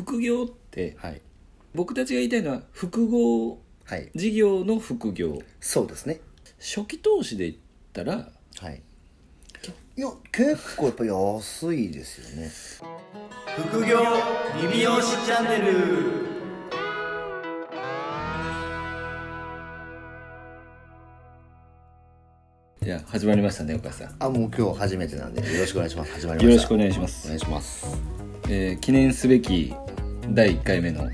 副業ってはい。僕たちが言いたいのは複合はい事業の副業。そうですね。初期投資で言ったらはい。いや結構やっぱ安いですよね。副業リビオシチャンネル。じゃあ始まりましたね岡さん。あもう今日初めてなんでよろしくお願いします。始まりました。よろしくお願いします。お願いしますえー記念すべき第1回目のはい。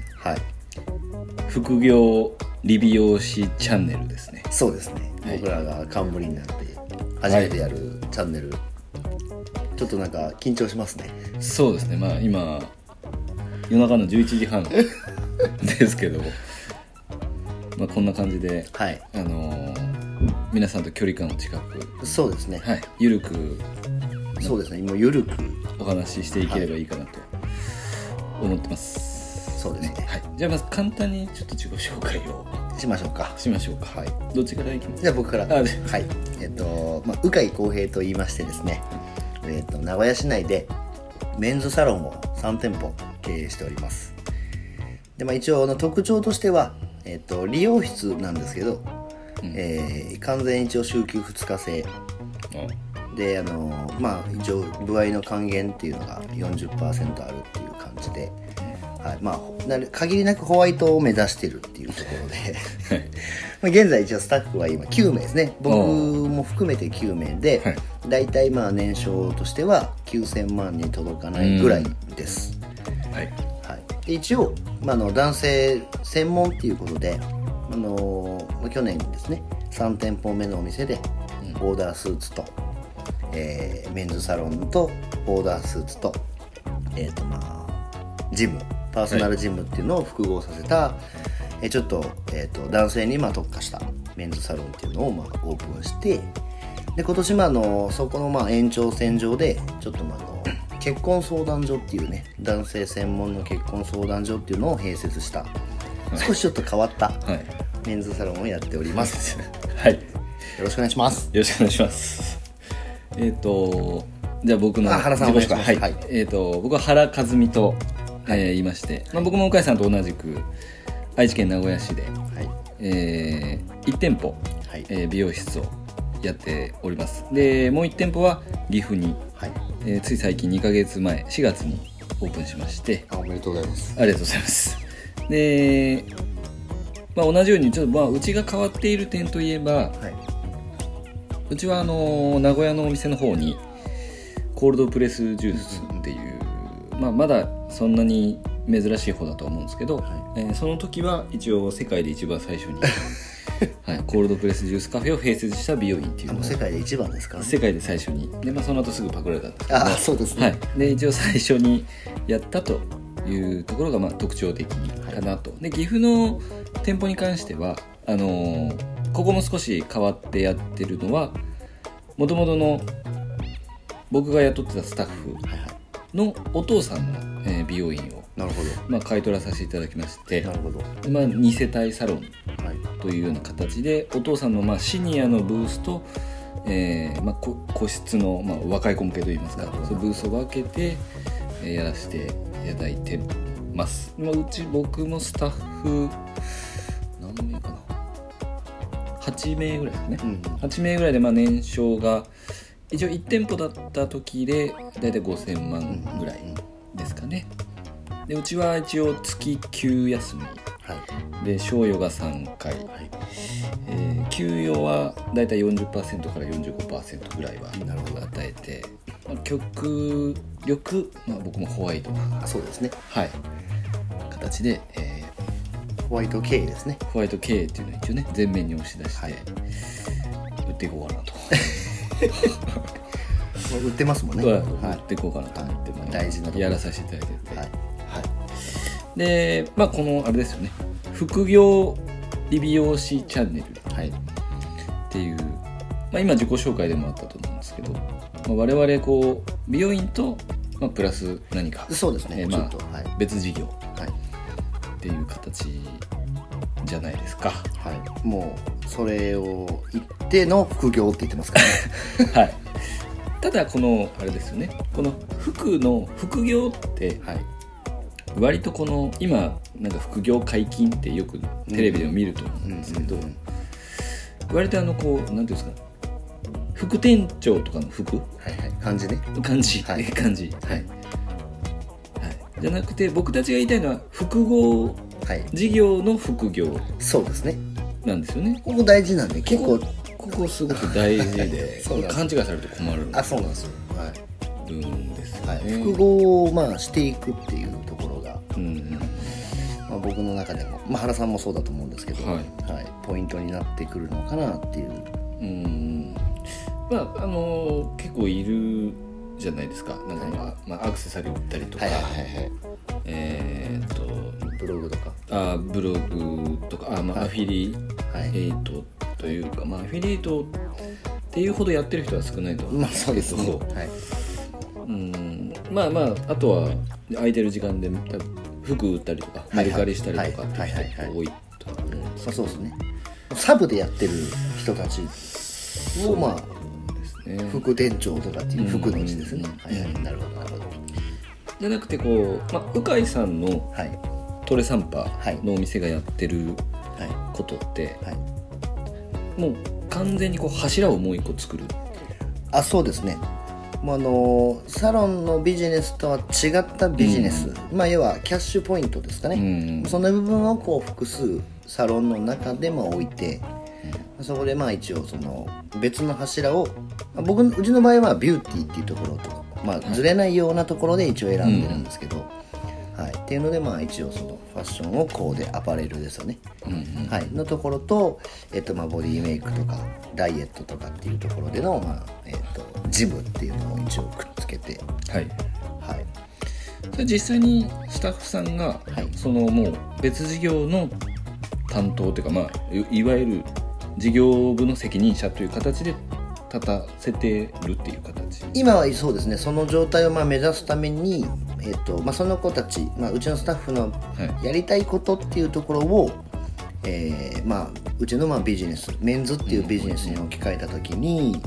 副業理美容師チャンネルですね。そうですね、はい。僕らが冠になって初めてやるチャンネル、ちょっとなんか緊張しますね。そうですね。まあ今夜中の11時半 ですけど、まあ、こんな感じで、はい。あのー皆さんと距離感を近く、そうですね、はい、ゆるくそうですね。今ゆるくお話ししていければいいかなと思ってます、そうですね。はい、じゃあまず簡単にちょっと自己紹介を。しましょうか。しましょうか。はい。どっちからいきます？じゃあ僕から。はい。えっと、まあ、鵜飼浩平と言いましてですね、えっと、名古屋市内でメンズサロンを3店舗経営しております。で、まあ、一応あの特徴としては、えっと、理容室なんですけど、えー完全一応週休2日制であのまあ一応部合の還元っていうのが40%あるっていう感じで、はいまあ、なる限りなくホワイトを目指してるっていうところで まあ現在一応スタッフは今9名ですね。僕も含めて9名で、はい。大体まあ年商としては9000万に届かないぐらいです、はい。はい、で一応、まあ、あの男性専門っていうことで、あのまあ去年ですね3店舗目のお店でオーダースーツと、えーメンズサロンとオーダースーツと,、えーとまあ、ジムパーソナルジムっていうのを複合させた、えーちょっと,、えーと男性にまあ特化したメンズサロンっていうのをまあオープンしてで今年もあのそこのまあ延長線上でちょっとまああの結婚相談所っていうね男性専門の結婚相談所っていうのを併設した少しちょっと変わったはい。メンズサロンをやっております。よはい。ろしくお願いします。よろしくお願いします。えっ、と、じゃあ僕のあ原さん自己紹介。はい。はい。えっ、と、僕は原和美と、えー言いまして、まあ、僕も向井さんと同じく愛知県名古屋市で、はい。え1店舗、はい。えー美容室をやっております。で、もう1店舗は岐阜に、はい。えーつい最近2ヶ月前、4月にオープンしまして、あおめでとうございます。ありがとうございます。で、まあ、同じようにちょっとまあうちが変わっている点といえば、はいうちはあの名古屋のお店の方にコールドプレスジュースっていう、まあ、まだそんなに珍しい方だとは思うんですけど、はえーその時は一応世界で一番最初に、はい、コールドプレスジュースカフェを併設した美容院っていうあの世界で一番ですか？らね世界で最初に。で、まあ、その後すぐパクられたんですけどあそうですね。はい、で一応最初にやったというところがまあ特徴的かなと、で岐阜の店舗に関してはあのーここも少し変わってやってるのはもともとの僕が雇ってたスタッフのお父さんの、えー美容院を、なるほど。まあ、買い取らさせていただきましてな、るほど。まあ、2世帯サロンはい。というような形でお父さんのまあシニアのブースと、えーまあ、こ個室の、まあ、若いコンペといいますかそブースを分けて、えーやらせていただいてます、まあ、うち僕もスタッフ何名かな8名ぐらいですね、うん。8名ぐらいでまあ年商が一応1店舗だった時で大体5000万ぐらいですかね。でうちは一応月9休みはいで賞与が3回、はいえー給与はだいたい40%から45%ぐらいはなるほど与えて、まあ、極力、まあ、僕もホワイトな、あそうですねはい、形で、えホワイト系ですね。ーホワイト経営っていうのを一応ね前面に押し出して、はい売っていこうかなと、売ってますもんね。売はっていこうかなと思って、まあ大事なとやらさせていただいて。て、い。はい。でまあこのあれですよね。副業理美容師チャンネル。はい。っていう、まあ、今自己紹介でもあったと思うんですけど、まあ、我々こう美容院と、まあ、プラス何か。そうですね。えーまちょっとはい。あ、別事業。はいっていう形じゃないですか。はい。もうそれを言っての副業って言ってますからね。はい。ただこのあれですよね。この服の副業ってはい。割とこの今なんか副業解禁ってよくテレビでも見ると思うんですけど、割とあのこうなんていうんですか。副店長とかの副？はいはい。感じね。感じ、はい。感じ、はいはい、じゃなくて僕たちが言いたいのは複合はい。事業の副業。そうですね。なんですよね。ここ大事なんで結構。ここすごく大事で 勘違いされると困る。あそうなんですよ。はんですよい、はい、ね、複合をまあしていくっていうところが、うんまあ、僕の中でも、まあ、原さんもそうだと思うんですけど、はい。はい、ポイントになってくるのかなっていう。うん。まああの結構いるじゃないですか。なんか、まあまあ、アクセサリー売ったりとか、はいはいはいはい。えーっとブログとか？あブログとか。あ、まあアフィリはいエイトというか、まあ、アフィリエイトっていうほどやってる人は少ないと思う。んまあですそうですね。けどはい。うん。まあまああとは空いてる時間で服売ったりとかはいはい。メルカリしたりとかってはい。はいいうはい。人多いと思うんですまあそうですね。サブでやってる人たちをまあね副店長とかっていう服の字ですね、うん。はいはい。なるほどなるほど。じゃなくてこう、まあ、鵜飼さんのはい。トレサンパはい。のお店がやってるはことっていはい。もう完全にこう柱をもう一個作る。あそうですね。もうあのサロンのビジネスとは違ったビジネス、まあ要はキャッシュポイントですかね、うん。その部分をこう複数サロンの中でも置いて、そこでまあ一応その別の柱をまあ僕うちの場合はビューティーっていうところと、まあ、ずれないようなところで一応選んでるんですけど、はい、っていうのでまあ一応そのファッションをコーデアパレルですよね、はい、のところと、えっと、まあボディメイクとかダイエットとかっていうところでの、まあえっと、ジムっていうのを一応くっつけて、はい。はい、それ実際にスタッフさんが、はい。そのもう別事業の担当というか、まあ、いいわゆる事業部の責任者という形で立たせてるっていう形。今はそうですねその状態をまあ目指すために、えっとまあ、その子たち、まあ、うちのスタッフのはい。やりたいことっていうところを、えーまあ、うちのまあビジネスメンズっていうビジネスに置き換えた時に、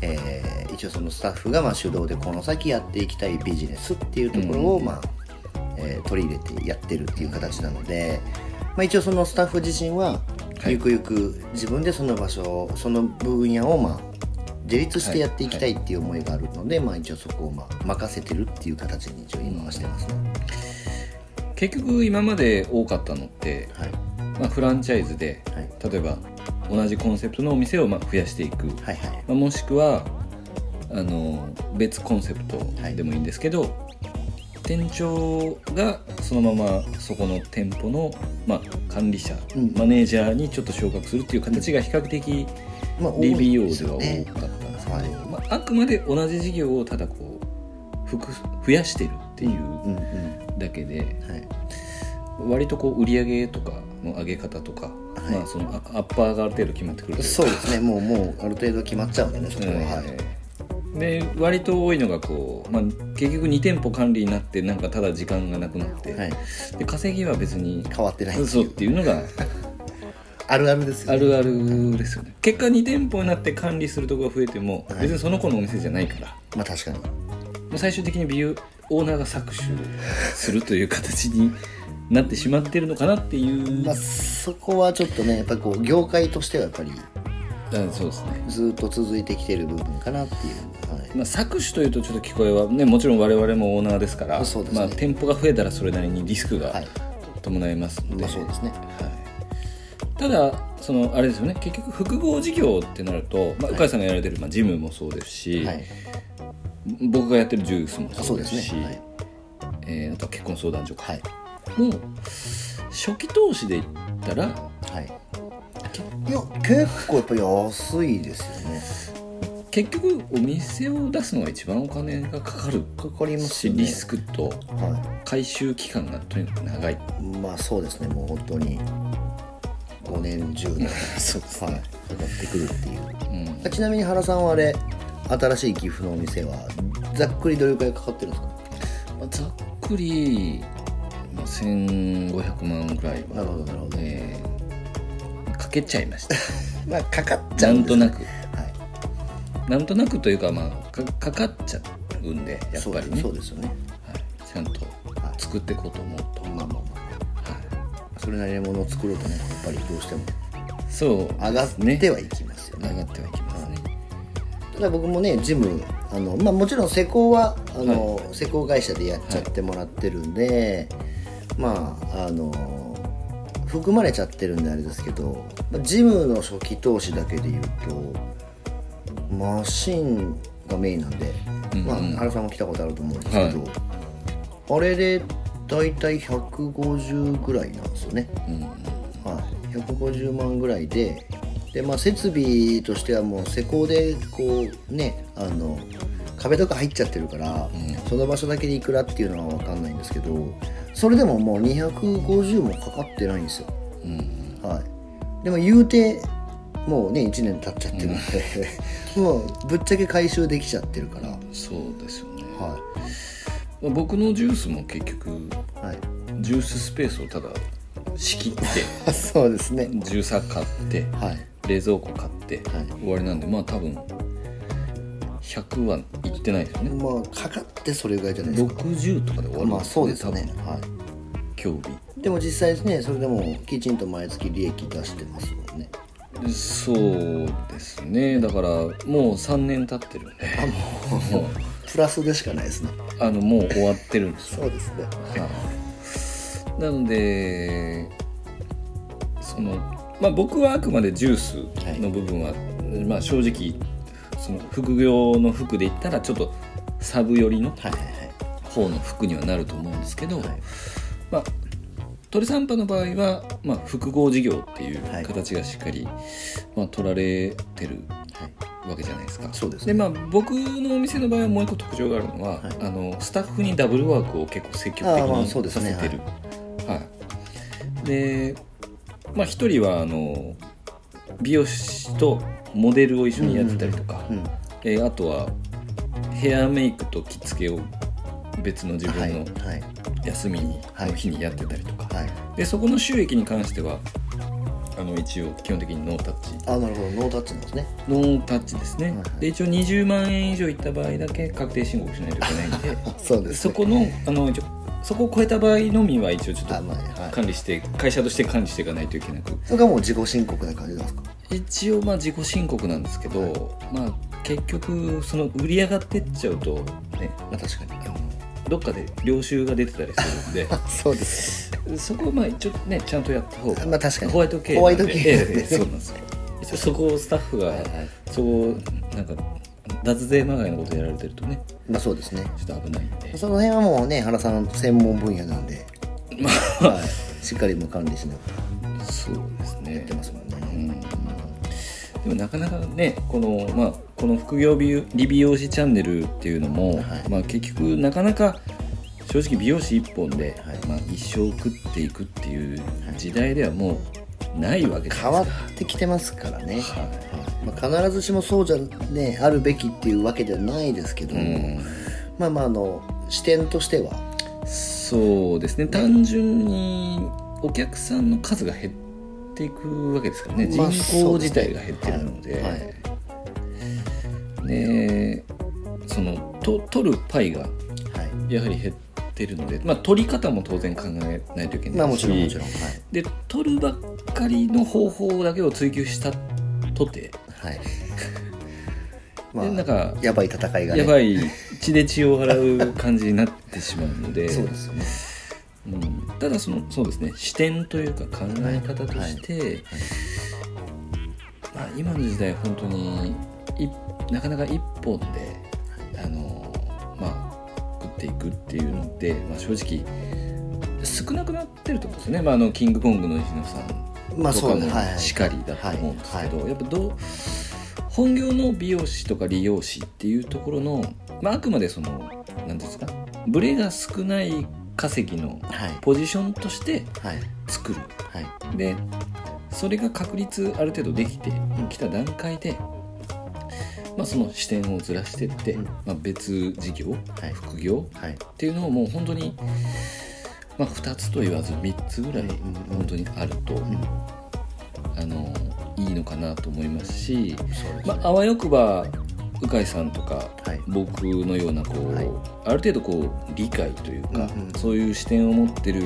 えー一応そのスタッフがまあ主導でこの先やっていきたいビジネスっていうところを、まあえー取り入れてやってるっていう形なので、まあ、一応そのスタッフ自身ははいゆくゆく自分でその場所その分野をまあ自立してやっていきたいっていう思いがあるので、まあ、一応そこをまあ任せてるっていう形に一応今はしてますね。結局今まで多かったのって、はい。まあ、フランチャイズで、はい。例えば同じコンセプトのお店をまあ増やしていく、はいはい。まあ、もしくはあの別コンセプトでもいいんですけど、店長がそのままそこの店舗の、まあ、管理者、うん。マネージャーにちょっと昇格するっていう形が比較的 DBO では多かったんですけど、はいまあ、あくまで同じ事業をただこう複増やしてるっていううんうんだけで、はい。割とこう売り上げとかの上げ方とか、はい。まあ、そのアアッパーがある程度決まってくるそうですね。もうもうある程度決まっちゃうんでねそこは、はい。えーで割と多いのがこう、まあ、結局2店舗管理になってなんかただ時間がなくなって、はい。で稼ぎは別に変わってないってそう。いうっていうのが あるあるですよね。あるあるですよね。結果2店舗になって管理するとこが増えても、はい。別にその子のお店じゃないから。まあ確かに。最終的に美容オーナーが搾取するという形になってしまってるのかなっていう、まあそこはちょっとねやっぱりこう業界としてはやっぱりあそうですね。ずっと続いてきてる部分かなっていう、はいまあ、搾取というとちょっと聞こえはねもちろん我々もオーナーですからね。まあ、店舗が増えたらそれなりにリスクがはい。伴いますので、まあそうですね。はい、ただそのあれですよね。結局複合事業ってなると、まあ、鵜飼さんがやられてる、まあ、ジムもそうですし、はい。僕がやってるジュースもあそうですすね。はい。えーあとは結婚相談所か、はい。もう初期投資で言ったらはい。いや結構やっぱ安いですよね結局お店を出すのが一番お金がかかるかかりますしよねリスクとは回収期間がとにかく長い。いまあそうですねもう本当に。5年10年。そうですはい。かかってくるっていう。うん。ちなみに原さんはあれ新しい寄付のお店はざっくりどれくらいかかってるんですか？まあざっくり、まあ、1500万ぐらいは、なるほどなるほど、えーかけちゃいました。まあかかっちゃなうんですねとなく。はいなんとなくというかまあかかかっちゃうんでやっぱりね。そうですよね。はい、ちゃんとは作っていこうと思うと、まあまあまあ。はい、それなりのものを作ろうとねやっぱりどうしても。そう上がってはいきますよね。上がってはいきますね、ただ僕もねジムあの、まあ、もちろん施工はあの、施工会社でやっちゃってもらってるんで、まああの含まれちゃってるんであれですけどまあジムの初期投資だけで言うとマシンがメインなんで、まあ、原さんも来たことあると思うんですけど、あれで大体150ぐらいなんですよね、はい、150万ぐらいでで、まあ、設備としてはもう施工でこうねあの壁とか入っちゃってるから、その場所だけでいくらっていうのは分かんないんですけどそれでももう250もかかってないんですよ、はい、でも言うてもうね1年経っちゃってるんで、もうぶっちゃけ回収できちゃってるから、そうですよね、はまあ僕のジュースも結局いはい、ジューススペースをただ仕切って そうですね。ジューサー買ってはい。冷蔵庫買って、はい。終わりなんでまあ多分100はいってないですよね。まあかかってそれぐらいじゃないですか。60とかで終わるんまあそうですね。はい。今日でも実際ですねそれでもきちんと毎月利益出してますもんね。日そうですね。だからもう3年経ってるんでもうプラスでしかないですね。あのもう終わってるんですよ。そうですね。はい。なのでそのまあ僕はあくまでジュースの部分は、まあ正直その副業の服で言ったらちょっとサブ寄りのはいはいはい。方の服にはなると思うんですけど、はい。まあ鳥サンパの場合は、まあ、複合事業っていうはい形がしっかり、まあ、取られてるはい。わけじゃないですか。そうですね。でまあ僕のお店の場合はもう一個特徴があるのは、はい。あのスタッフにダブルワークを結構積極的にさせてる。はい。でまあ一人はあの美容師とモデルを一緒にやってたりとか、うんえーあとはヘアメイクと着付けを別の自はい。分のはい休みに、はいの日にやってたりとか、はい。でそこの収益に関してはあの一応基本的にノータッチ。あなるほど。ノータッチなんですね。ノータッチですね、はいはい。で一応20万円以上いった場合だけ確定申告しないといけないんで そうですね。そこのあの一応そこを超えた場合のみは一応ちょっと管理して会社として管理していかないといけなく。それがもう自己申告な感じなんですか？一応まあ自己申告なんですけど、まあ結局その売り上がってっちゃうとね。まあ確かにどっかで領収が出てたりするんで。そうです。そこをまあ一応ねちゃんとやった方が、まあ確かに。ホワイト系ホワイト系。ええ そうなんですよ。そこをスタッフが、はいはい。そうなんか脱税まがいのことやられてるとね。まあそうですね。ちょっと危ないんで。その辺はもうね原さん専門分野なんで、まはい、しっかりもう管理しながあそうですね。らやってますもんね、うん。でもなかなかねこの,、まあ、この副業美容理美容師チャンネルっていうのも、はい。まあ、結局なかなか正直美容師一本で、はい。まあ、一生食っていくっていう時代ではもうないわけじゃ変わ。ってきてますからね、はい。まあ、必ずしもそうじゃねあるべきっていうわけではないですけど、うん。まあまああの視点としては。そうですね。単純にお客さんの数が減っていくわけですからね。人まあ口自体が減ってるので,、はいはいでそのと取るパイがはい。やはり減ってるので、まあ、取り方も当然考えないといけないし、まあもちろんもちろん。はい。で取るばっかりの方法だけを追求したとて、はい。でなんかやばい戦いがね。やばい血で血を払う感じになってしまうので。そうですよね。うん、ただそのそうですね。視点というか考え方として、まあ、今の時代本当にいなかなか一本で、あのまあ食っていくっていうので、まあ、正直少なくなってると思うんですよね、まあ、あのキングコングの石野さんまあそうとかもはい。はいしかりだと思うんですけど、はやっぱどう本業の美容師とか理容師っていうところの、まあ、あくまでその何ていうんですかブレが少ない稼ぎのはい。ポジションとしてはい。作る。はい。でそれが確立ある程度できてきた段階で、まあ、その視点をずらしてって、うん。まあ、別事業、はい。副業はい。っていうのをもう本当に、まあ、2つと言わず3つぐらい本当にあると、あのいいのかなと思いますし、まあ、あわよくば向井さんとか、はい。僕のようなこう、はい。ある程度こう理解というか、そういう視点を持ってる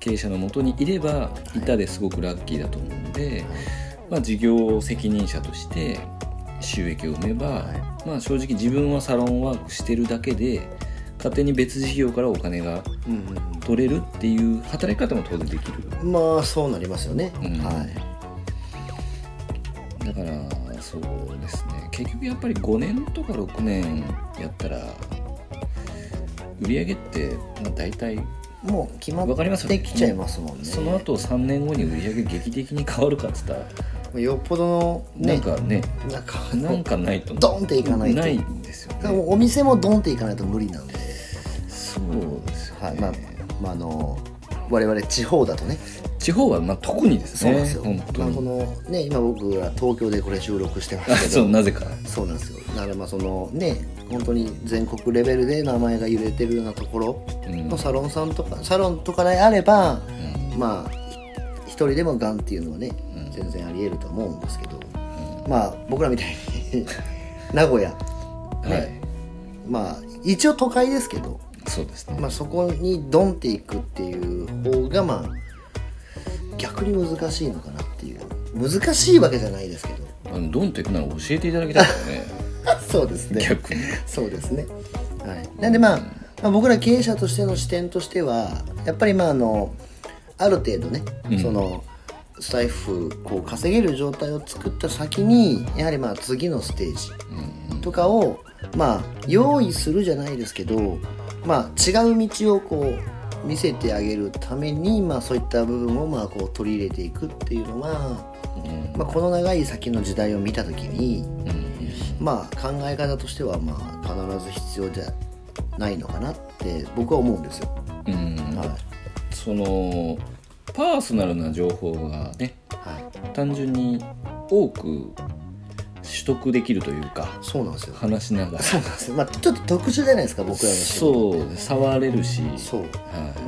経営者のもとにいればい。たですごくラッキーだと思うので、まあ、事業責任者として収益を生めば、はい。まあ、正直自分はサロンワークしてるだけで勝手に別事業からお金が取れるっていう働き方も当然できる。うんまあそうなりますよね、うん。はい。だからそうですね。結局やっぱり5年とか6年やったら売り上げって、まあ、大体もう決まってきちゃいますもんね。その後3年後に売り上げ劇的に変わるかっつったら、よっぽどのなねんかね。なんかなんかないとドンっていかないと。ないんですよね。お店もドンっていかないと無理なんで、そうですよね、はい。まあまあ、あの我々地方だとね。地方はまあ特にですね。そうなんですよ、まあ、本当に、このね今僕ら東京でこれ収録してますあけど。そうなぜか。そうなんですよ。だからまあそのね本当に全国レベルで名前が揺れてるようなところうん。のサロンさんとか、サロンとかであれば、うん。まあ一人でもがんっていうのはね、うん。全然ありえると思うんですけど、まあ僕らみたいに 名古屋、ねはい。まあ一応都会ですけど、そうですね、まあ、そこにドンっていくっていう方がまあ逆に難しいのかなっていう。難しいわけじゃないですけど。あのドンといくなら教えていただきたいからね。そうですね。逆に。そうですね。はい。なんでまあ、まあ、僕ら経営者としての視点としてはやっぱりまああのある程度ね、うん。そのスタイフこう稼げる状態を作った先にやはりまあ次のステージうん。とかをまあ用意するじゃないですけどまあ違う道をこう見せてあげるためにまあそういった部分をまあこう取り入れていくっていうのは、うん。まあ、この長い先の時代を見た時にうん。まあ考え方としてはまあ必ず必要じゃないのかなって僕は思うんですよ。うん。はいそのパーソナルな情報がねはい、単純に多く取得できるというかそうなんですよ。話しながら。そうなんですよ。まあちょっと特殊じゃないですか僕らのそう触れるし。そう。は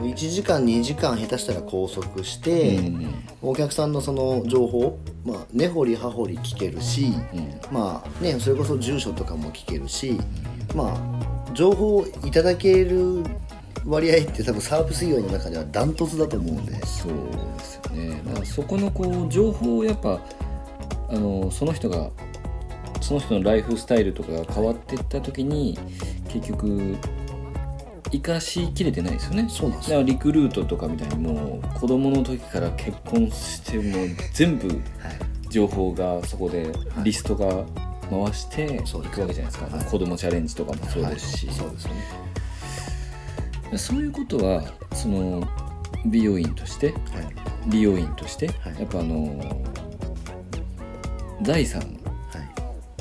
1時間2時間下手したら拘束しい、て、うんお客さんのその情報、まあ、根掘り葉掘り聞けるし、うん。まあねそれこそ住所とかも聞けるし、まあ情報をいただける割合って多分サービス業の中ではダントツだと思うんで。そうですよね。だからそこのこう情報をやっぱあのその人がその人のライフスタイルとかが変わっていった時に結局生かしきれてないですよね。そうなんですよ。だからリクルートとかみたいにもう子供の時から結婚してもう全部はい。情報がそこでリストが回していくわけじゃないですか、はい。子供チャレンジとかもそうですし、はい。そうですよねそういうことはその美容院としてはい。美容院として、はい。やっぱあの財産は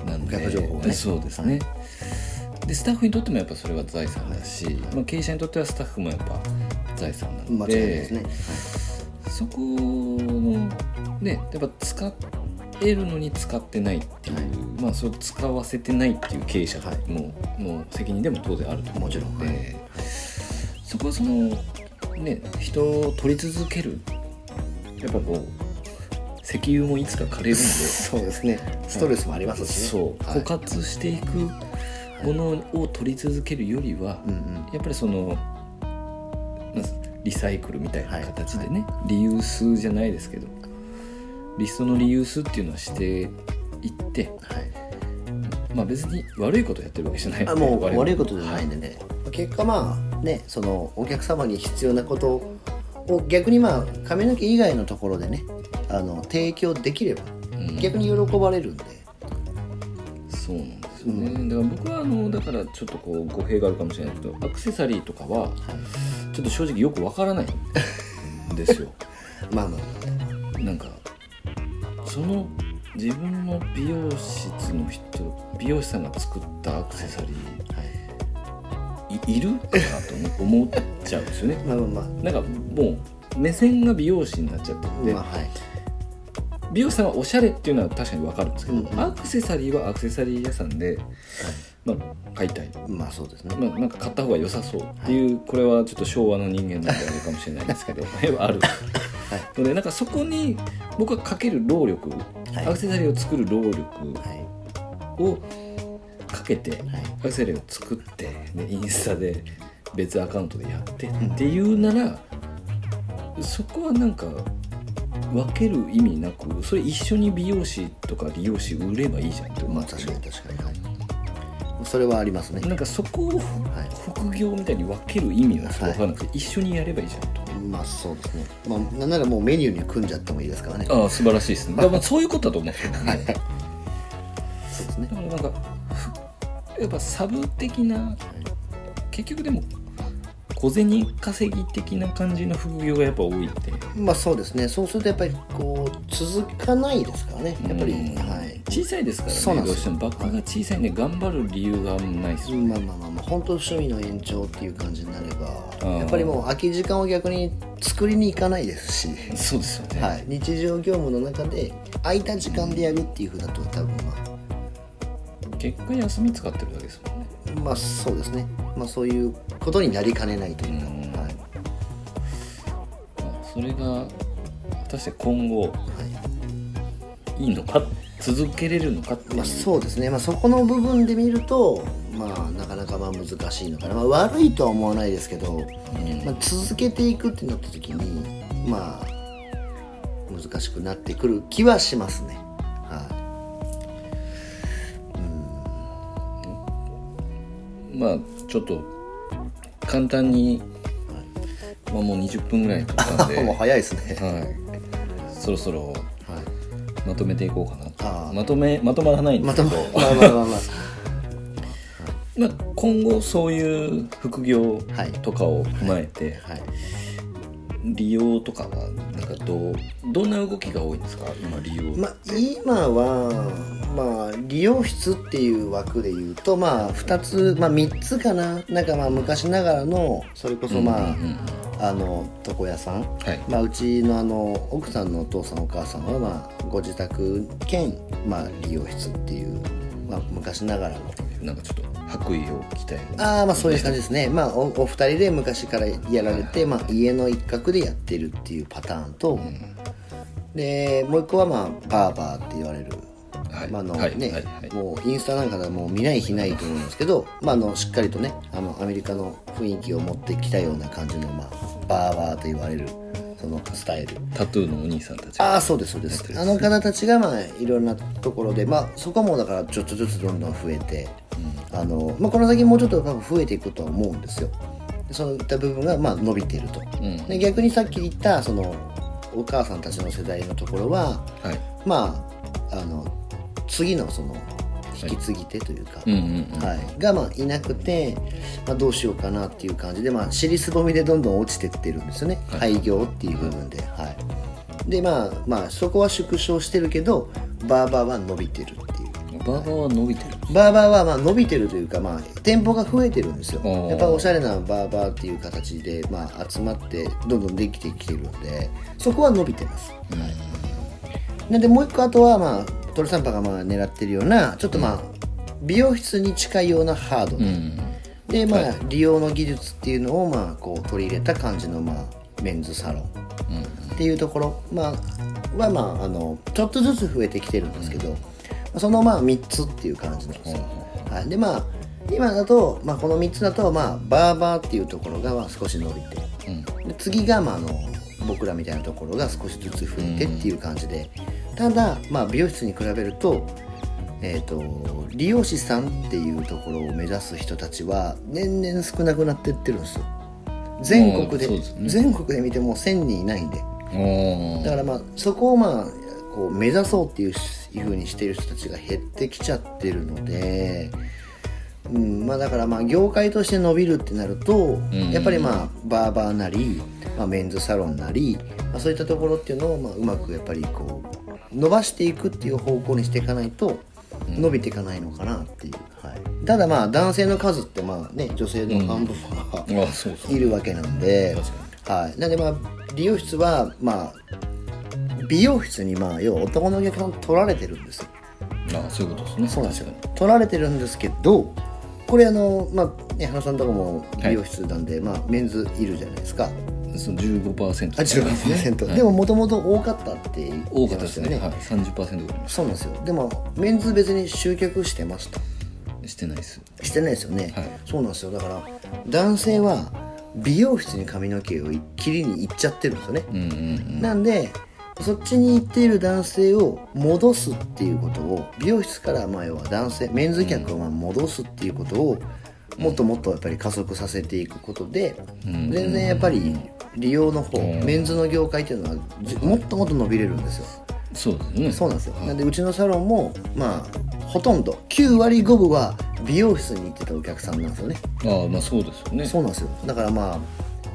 い。なんでね。そうですね、でスタッフにとってもやっぱそれは財産だし、まあ、経営者にとってはスタッフもやっぱ財産なの間違いないでですね、そこのねやっぱ使えるのに使ってないっていう、はい。まあそれを使わせてないっていう経営者の、はい。の責任でも当然あると思うので。もちろんはいそこはそのね人を取り続ける。やっぱこう石油もいつか枯れるんで。そうですね。ストレスもありますしね。そう、はい。枯渇していくものを取り続けるよりは、やっぱりそのリサイクルみたいな形でね、はリユースじゃないですけどリストのリユースっていうのはしていってはい。まあ別に悪いことやってるわけじゃないあもう悪いことじゃないんでね、結果まあねそのお客様に必要なことを逆にまあ髪の毛以外のところでねあの提供できればうん。逆に喜ばれるんで、そうなんですよね、だから僕はあのだからちょっとこう語弊があるかもしれないけどアクセサリーとかはちょっと正直よくわからないんですよ。まあまあ。なんかその自分の美容室の人美容師さんが作ったアクセサリーい。いるかなと思思っちゃうんですよね。まあまあまあ。なんかもう目線が美容師になっちゃってるんで、まあはい。美容師さんはおしゃれっていうのは確かに分かるんですけど、うんうん。アクセサリーはアクセサリー屋さんで、まあ、買いたい、まあそうですね、まあ、なんか買った方が良さそうっていう、これはちょっと昭和の人間なんであれかもしれないですけど ある、のでなんかそこに僕はかける労力、はい。アクセサリーを作る労力はい。をかけて、アクセルを作ってでインスタで別アカウントでやってっていうなら、そこはなんか分ける意味なくそれ一緒に美容師とか理容師売ればいいじゃんって思まあうんで。すけど確かに。確かにはい。それはありますね。なんかそこを副業みたいに分ける意味が分からなくて、一緒にやればいいじゃんと。まあそうですね。まあなんならもうメニューに組んじゃってもいいですからね。ああ素晴らしいですね。だからまあそういうことだと思うんで。すよ、ね。そうですね。だからなんかふやっぱサブ的な結局でも小銭稼ぎ的な感じの副業がやっぱ多いってまあそうですね。そうするとやっぱりこう続かないですからね。やっぱり、うんはい。小さいですからねどうしても。バッグが小さいんで頑張る理由があんまないですよ、まあまあまあまあ。本当趣味の延長っていう感じになればー。やっぱりもう空き時間を逆に作りに行かないですし、そうですよね、はい、日常業務の中で空いた時間でやるっていうふうだと多分ま結果休み使ってるだけですもんね。あまあそうですね。まあそういうことになりかねないというか、うん。はい。まあそれが果たして今後はい。いいのか続けれるのかっていう、まあ、そうですね、まあ、そこの部分で見ると、まあ、なかなかまあ難しいのかな、まあ、悪いとは思わないですけど、まあ、続けていくってなった時にまあ難しくなってくる気はしますね。まあちょっと簡単に、まあ、もう20分ぐらい経ったんい、で もう早いですね。はい、そろそろはい。まとめていこうかなまとめまとまらないんでますたけど、まあまあまあまあ。まあ、今後そういう副業はい。とかを踏まえて、はい利用とかはなんかどうどんな動きが多いんですか？今利用、まあ、今は、まあ、理容室っていう枠で言うと、まあ、2つ、まあ、3つかな？なんかまあ昔ながらのそれこそまあ、うんうんうんあの床屋さん、はい。まあ、うちのあの奥さんのお父さんお母さんは、まあ、ご自宅兼、まあ、理容室っていう、まあ、昔ながらの。なんかちょっと白衣を着たような。ああまあそういう感じですね。まあおお二人で昔からやられて、まあ、家の一角でやってるっていうパターンと、でもう一個はまあバーバーって言われる、はい。まああのはい。ね、はい。はい。もうインスタなんかではもう見ない日ないと思うんですけど、まあ、あのしっかりとねあのアメリカの雰囲気を持ってきたような感じの、まあ、バーバーと言われるそのスタイル。タトゥーのお兄さんたちああそうですそうです。あの方たちがまあいろんなところでまあそこもだからちょっとずつどんどん増えて、あのまあ、この先もうちょっと多分増えていくとは思うんですよ。でそういった部分がまあ伸びていると、ん。で逆にさっき言ったそのお母さんたちの世代のところははい。まああの次のその引き継ぎ手というか、はい、がまあいなくて、まあ、どうしようかなっていう感じで、まあ、尻すぼみでどんどん落ちてってるんですよね、廃業っていう部分で、はい、でまあまあそこは縮小してるけどバーバーは伸びてるっていうバーバーは伸びてる。バーバーはまあ伸びてるというか、まあ、店舗が増えてるんですよ。やっぱおしゃれなバーバーっていう形で、まあ、集まってどんどんできてきてるのでそこは伸びてます、はい、なんでもう一個あとはまあトルサンパがまあ狙ってるようなちょっとまあ、美容室に近いようなハードな、うん。でまあ、利用の技術っていうのをまあこう取り入れた感じのまあメンズサロン。っていうところ、まあ、はまああのちょっとずつ増えてきてるんですけど、そのまあ3つっていう感じなんですよ、はい、でまあ今だと、まあ、この3つだと、まあ、バーバーっていうところがまあ少し伸びて、で次が、まあ、あの僕らみたいなところが少しずつ増えてっていう感じで、ただ、まあ、美容室に比べると,、えー、と理容師さんっていうところを目指す人たちは年々少なくなってってるんですよ。全国でね。全国で見ても1000人いないんで。おだからまあそこをまあこう目指そうっていうふうにしている人たちが減ってきちゃってるので、うんまあ、だからまあ業界として伸びるってなると、ん。やっぱりまあバーバーなり、まあ、メンズサロンなり、まあ、そういったところっていうのをまあうまくやっぱりこう伸ばしていくっていう方向にしていかないと伸びていかないのかなっていう、はい、ただまあ男性の数ってまあね女性の半分は、いるわけなんで、はい、なんでまあ理容室はまあ美容室にまあ要は男のお客さん取られてるんですよ。あそういうことですね。そうなんですよ。取られてるんですけどこれあのまあね花さんとかも美容室なんで、まあメンズいるじゃないですか。にその15%あ15%、でももともと多かったって言って多かったですね。はい。30%ぐらいそうなんですよ。でもメンズ別に集客してますとた。してないです。してないですよね、はい。そうなんですよ。だから男性は美容室に髪の毛を切りに行っちゃってるんですよね、うんうん。なんでそっちに行っている男性を戻すっていうことを美容室からまあ要は男性メンズ客をまあ戻すっていうことをもっともっとやっぱり加速させていくことでうん。全然やっぱり利用の方うん。メンズの業界っていうのはずもっともっと伸びれるんですよ。そうですね。そうなんですよ。なんでうちのサロンもまあほとんど9割5分は美容室に行ってたお客さんなんですよね。ああまあそうですよね。そうなんですよ。だからまあ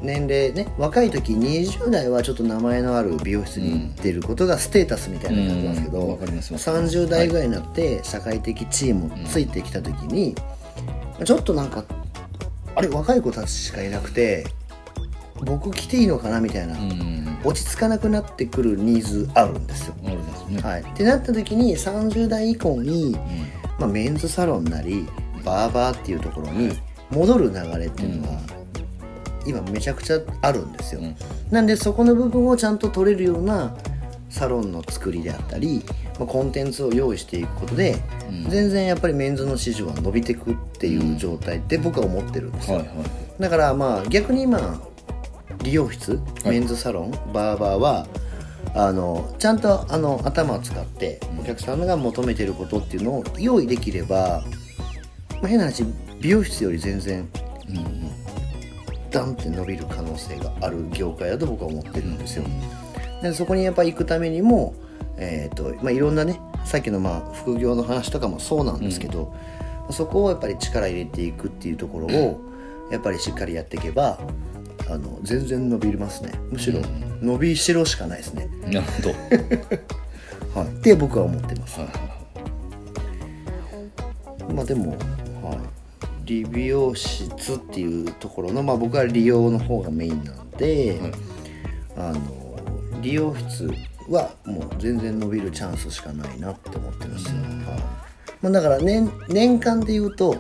年齢ね若い時20代はちょっと名前のある美容室に行ってることがステータスみたいな感じなんですけど、うんわかりますわかります。30代ぐらいになって社会的地位もついてきた時に、ちょっとなんかあれ若い子たちしかいなくて僕来ていいのかなみたいな、うん。落ち着かなくなってくるニーズあるんですよ。ね。はい、ってなった時に30代以降に、まあ、メンズサロンなりバーバーっていうところに戻る流れっていうのは、今めちゃくちゃあるんですよ、うん。なんでそこの部分をちゃんと取れるようなサロンの作りであったり、まあ、コンテンツを用意していくことで、うん。全然やっぱりメンズの市場は伸びていくっていう状態って僕は思ってるんですよ、はいはいだからまあ逆に今理容室はい。メンズサロン、バーバーはあのちゃんとあの頭を使ってお客さんが求めてることっていうのを用意できれば、まあ、変な話美容室より全然うんうんダンって伸びる可能性がある業界だと僕は思ってるんですよ。でそこにやっぱ行くためにも、えーとまあ、いろんなねさっきのまあ副業の話とかもそうなんですけど、そこをやっぱり力入れていくっていうところをやっぱりしっかりやっていけばあの全然伸びますね。むしろ伸びしろしかないですね、なるほど。はい。はい、って僕は思ってます、はい。まあでも、はい、理美容室っていうところの、まあ、僕は利用の方がメインなので、はい。あの理容室はもう全然伸びるチャンスしかないなって思ってますよ、はい。まあ、だから年年間でいうと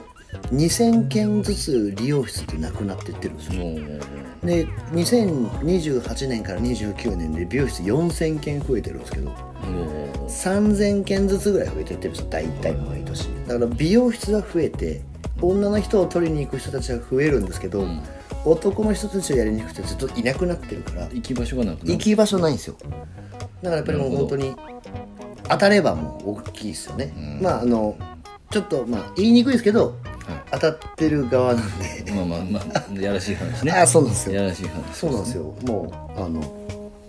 2000件ずつ理容室ってなくなってってるんですよ。で2028年から29年で美容室4000件増えてるんですけども3000件ずつぐらい増えてってるんですよ大体毎年。だから美容室は増えて女の人を取りに行く人たちは増えるんですけど、ん。男の人たちをやりに行く人たちちょっといなくなってるからう行き場所がなくな行き場所ないんですよ。だからやっぱりもう本当に当たればもう大きいですよね、うん。まああのちょっとまあ言いにくいですけどは当たってる側なんで。いまあまあまあやらしい話ね。あそうなんですよ。やらしい話そうなんですよ。もうあの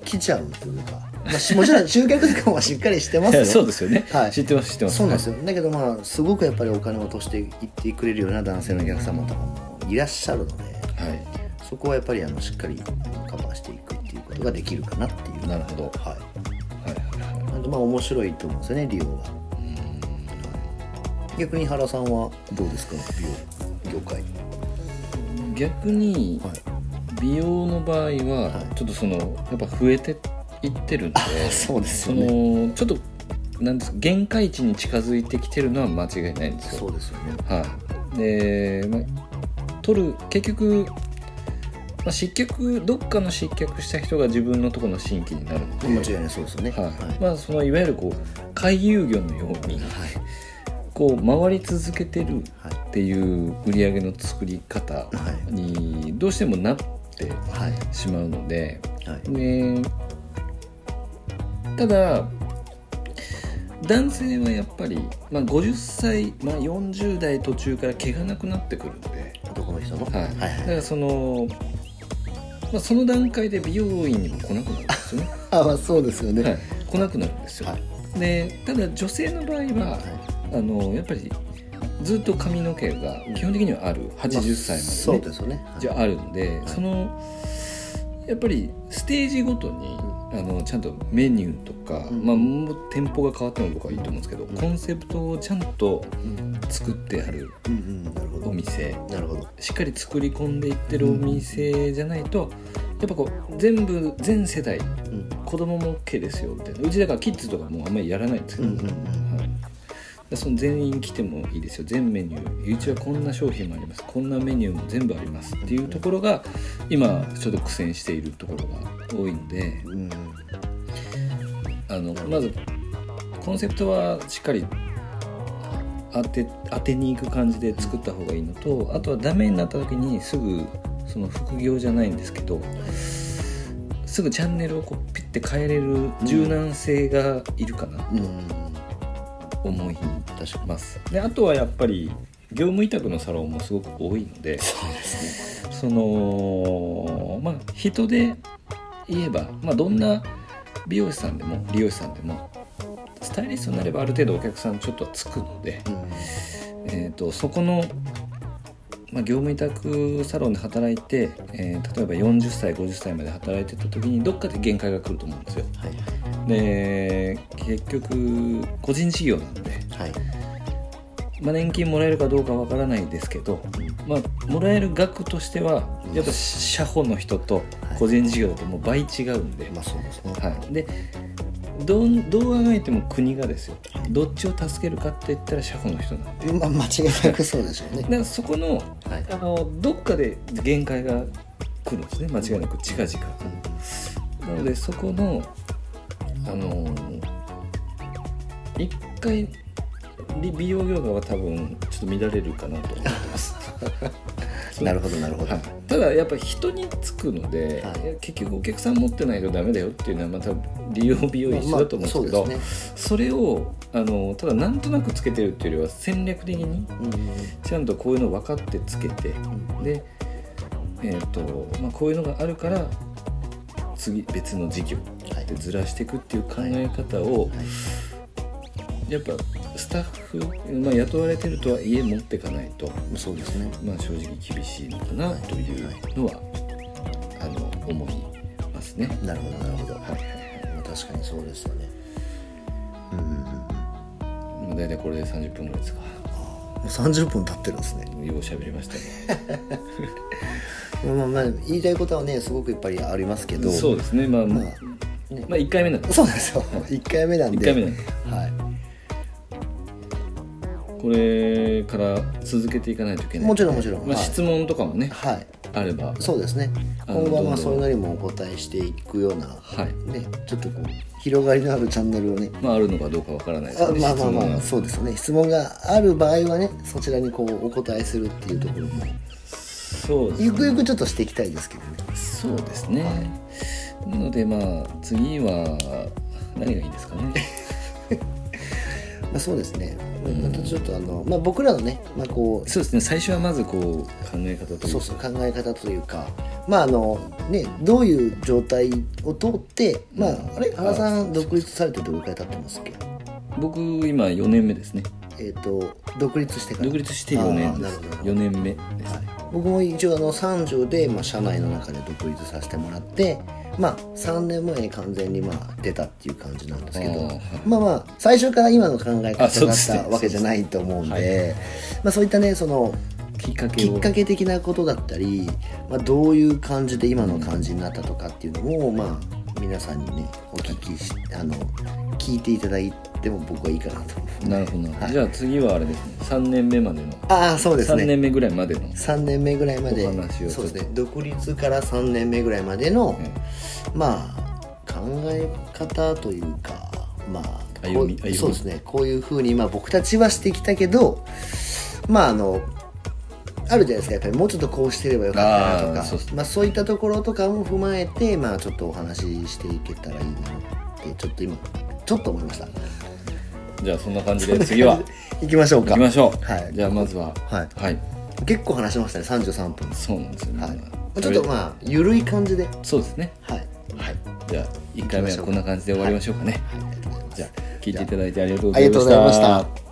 来ちゃうというか、まあし、もちろん集客とかもしっかりしてますよそうですよね、はい。知ってます知ってます。そうなんですよ。だけどまあすごくやっぱりお金を落としていってくれるような男性のお客様とかもいらっしゃるのではい。そこはやっぱりあのしっかりカバーしていくっていうことができるかなっていう。なるほど。はい。はいはいはい。まあ面白いと思うんですよね利用は、はい逆に原さんはどうですか美容業界。逆にはい。美容の場合はちょっとそのやっぱ増えていってるんでそうですね。のちょっとなんですか限界値に近づいてきてるのは間違いないんですよ。そうですよね。はい、で、まあ、取る結局、まあ、失脚どっかの失脚した人が自分のところの新規になるので、間違いないそうですよね。はい。はい。まあ、そのいわゆるこう回遊魚のようにはい。こう回り続けてるはい。っていう売り上げの作り方にどうしてもなってはい。しまうので、はい。でただ男性はやっぱり、まあ、50歳、まあ、40代途中から毛がなくなってくるので、男の人のはい。はいはい。だからその、まあ、その段階で美容院にも来なくなるんですよね、あまあそうですよね。はい、来なくなるんですよ、はい。でただ女性の場合は、あのやっぱりずっと髪の毛が基本的にはある。80歳そうまで、ね。ですよね。じゃあるんで、そのやっぱりステージごとに、あのちゃんとメニューとか、うん。まあ、もう店舗が変わっても僕はいいと思うんですけど、ん。コンセプトをちゃんとうん作ってあるうん。うん。なるほど。お店。なるほど。しっかり作り込んでいってるお店じゃないとやっぱこう全部全世代うん。子供も OK ですよみたいな。うちだからキッズとかもうあんまりやらないんですけど、うん。うん。うん。はい、でその全員来てもいいですよ。全メニュー。うちはこんな商品もあります。こんなメニューも全部あります。っていうところが今ちょっと苦戦しているところが多いんで。うん。あのまずコンセプトはしっかり当て当てに行く感じで作った方がいいのとあとはダメになった時にすぐその副業じゃないんですけどすぐチャンネルをこうピッて変えれる柔軟性がいるかなうん。と思います。であとはやっぱり業務委託のサロンもすごく多いのでそうですねそのまあ人で言えば、まあ、どんな美容師さんでも理容師さんでもスタイリストになればある程度お客さんちょっとはつくので、えー、とそこの、まあ、業務委託サロンで働いて、えー例えば40歳50歳まで働いてた時にどっかで限界が来ると思うんですよ。はいで結局個人事業なんで、はい。まあ、年金もらえるかどうかわからないですけど、まあ、もらえる額としてはやっぱ社保の人と個人事業だともう倍違うんで、まあそうですね。はい、でどうどうあがいても国がですよ。どっちを助けるかって言ったら社保の人なんで。まあ間違いなくそうでしょうね。だからそこのはい。あのどっかで限界が来るんですね。間違いなく。近々。なのでそこのあの一回美美容業界は多分ちょっと乱れるかなと思ってます。なるほどなるほど、はい、ただやっぱ人につくので、はい。結局お客さん持ってないとダメだよっていうのはまた利用美容一緒だと思うんですけど、まあそうですそれをあのただなんとなくつけてるっていうよりは戦略的にうんちゃんとこういうの分かってつけてで、えーとまあ、こういうのがあるから次別の事業はいでずらしていくっていう考え方を、はいやっぱスタッフ、まあ、雇われてるとはいえ持っていかないと、そうですねまあ、正直厳しいのかなというのは、あの思いますね。なるほどなるほど、はいまあ確かにそうですよねうんうん大体これで30分ぐらいですか。もう30分経ってるんですねよう喋りましたね。まあまあ言いたいことはねすごくやっぱりありますけどそうですね。まあ、ままああ、ね1回目なんで。そうなんですよ。1回目なんで。1回目なんで。はい。これから続けていかないといけない。もちろんもちろん。まあ、はい。質問とかもね、はい。あれば。そうですね。今後はまそういうのにもお答えしていくような、はい。ねちょっとこう広がりのあるチャンネルをね。まあ、あるのかどうかわからないですけど、あまあまあまあそうですね。質問がある場合はねそちらにこうお答えするっていうところも。そうですね。ゆくゆくちょっとしていきたいですけどね。そうですね。なので、まあ、次は、何がいいですかね。まあそうですね。またちょっとあの、まあ、僕らのね、まあ、こうそうですね。最初はまず、こう、考え方というか。そうそう考え方というか。まああのねどういう状態を通ってまああれ？原さん独立されてどれくらい経ってますっけ？僕、今、4年目ですね。えっ、と独立してから。独立して4年です。なるほどなるほど。4年目ですね、僕も一応あの三条で、まあ、社内の中で独立させてもらってまあ3年前に完全にまあ出たっていう感じなんですけどはいまあまあ最初から今の考えあ方だったわけじゃないと思うんはい。でまあそういったねそのきっかけを。きっかけ的なことだったり、まあ、どういう感じで今の感じになったとかっていうのも、まあ皆さんにねお聞きしあの聞いていただいても僕はいいかなと思うなるほど。はい。じゃあ次はあれですね。3年目までの。ああそうです3ね年目ぐらいまでの、3年目ぐらいまで。お話をそうですね。独立から3年目ぐらいまでの、まあ考え方というかまあこう歩み歩み。そうですね。こういうふうにまあ僕たちはしてきたけどまああのあるじゃないですか。やっぱりもうちょっとこうしてればよかったなとか。そうまあ、そういったところとかも踏まえてまあちょっとお話ししていけたらいいなってちょっと今ちょっと思いました。じゃあそんな感じで次は。行きましょうか。行きましょう、はい。じゃあまずは。はい。はい。結構話しましたね。33分。そうなんですよね、はい、ちょっとまあ緩い感じで。そうですね。はい。はい。じゃあ1回目はこんな感じで終わりましょうかね、はい。じゃあ聞いていただいてありがとうごありがとうございましたた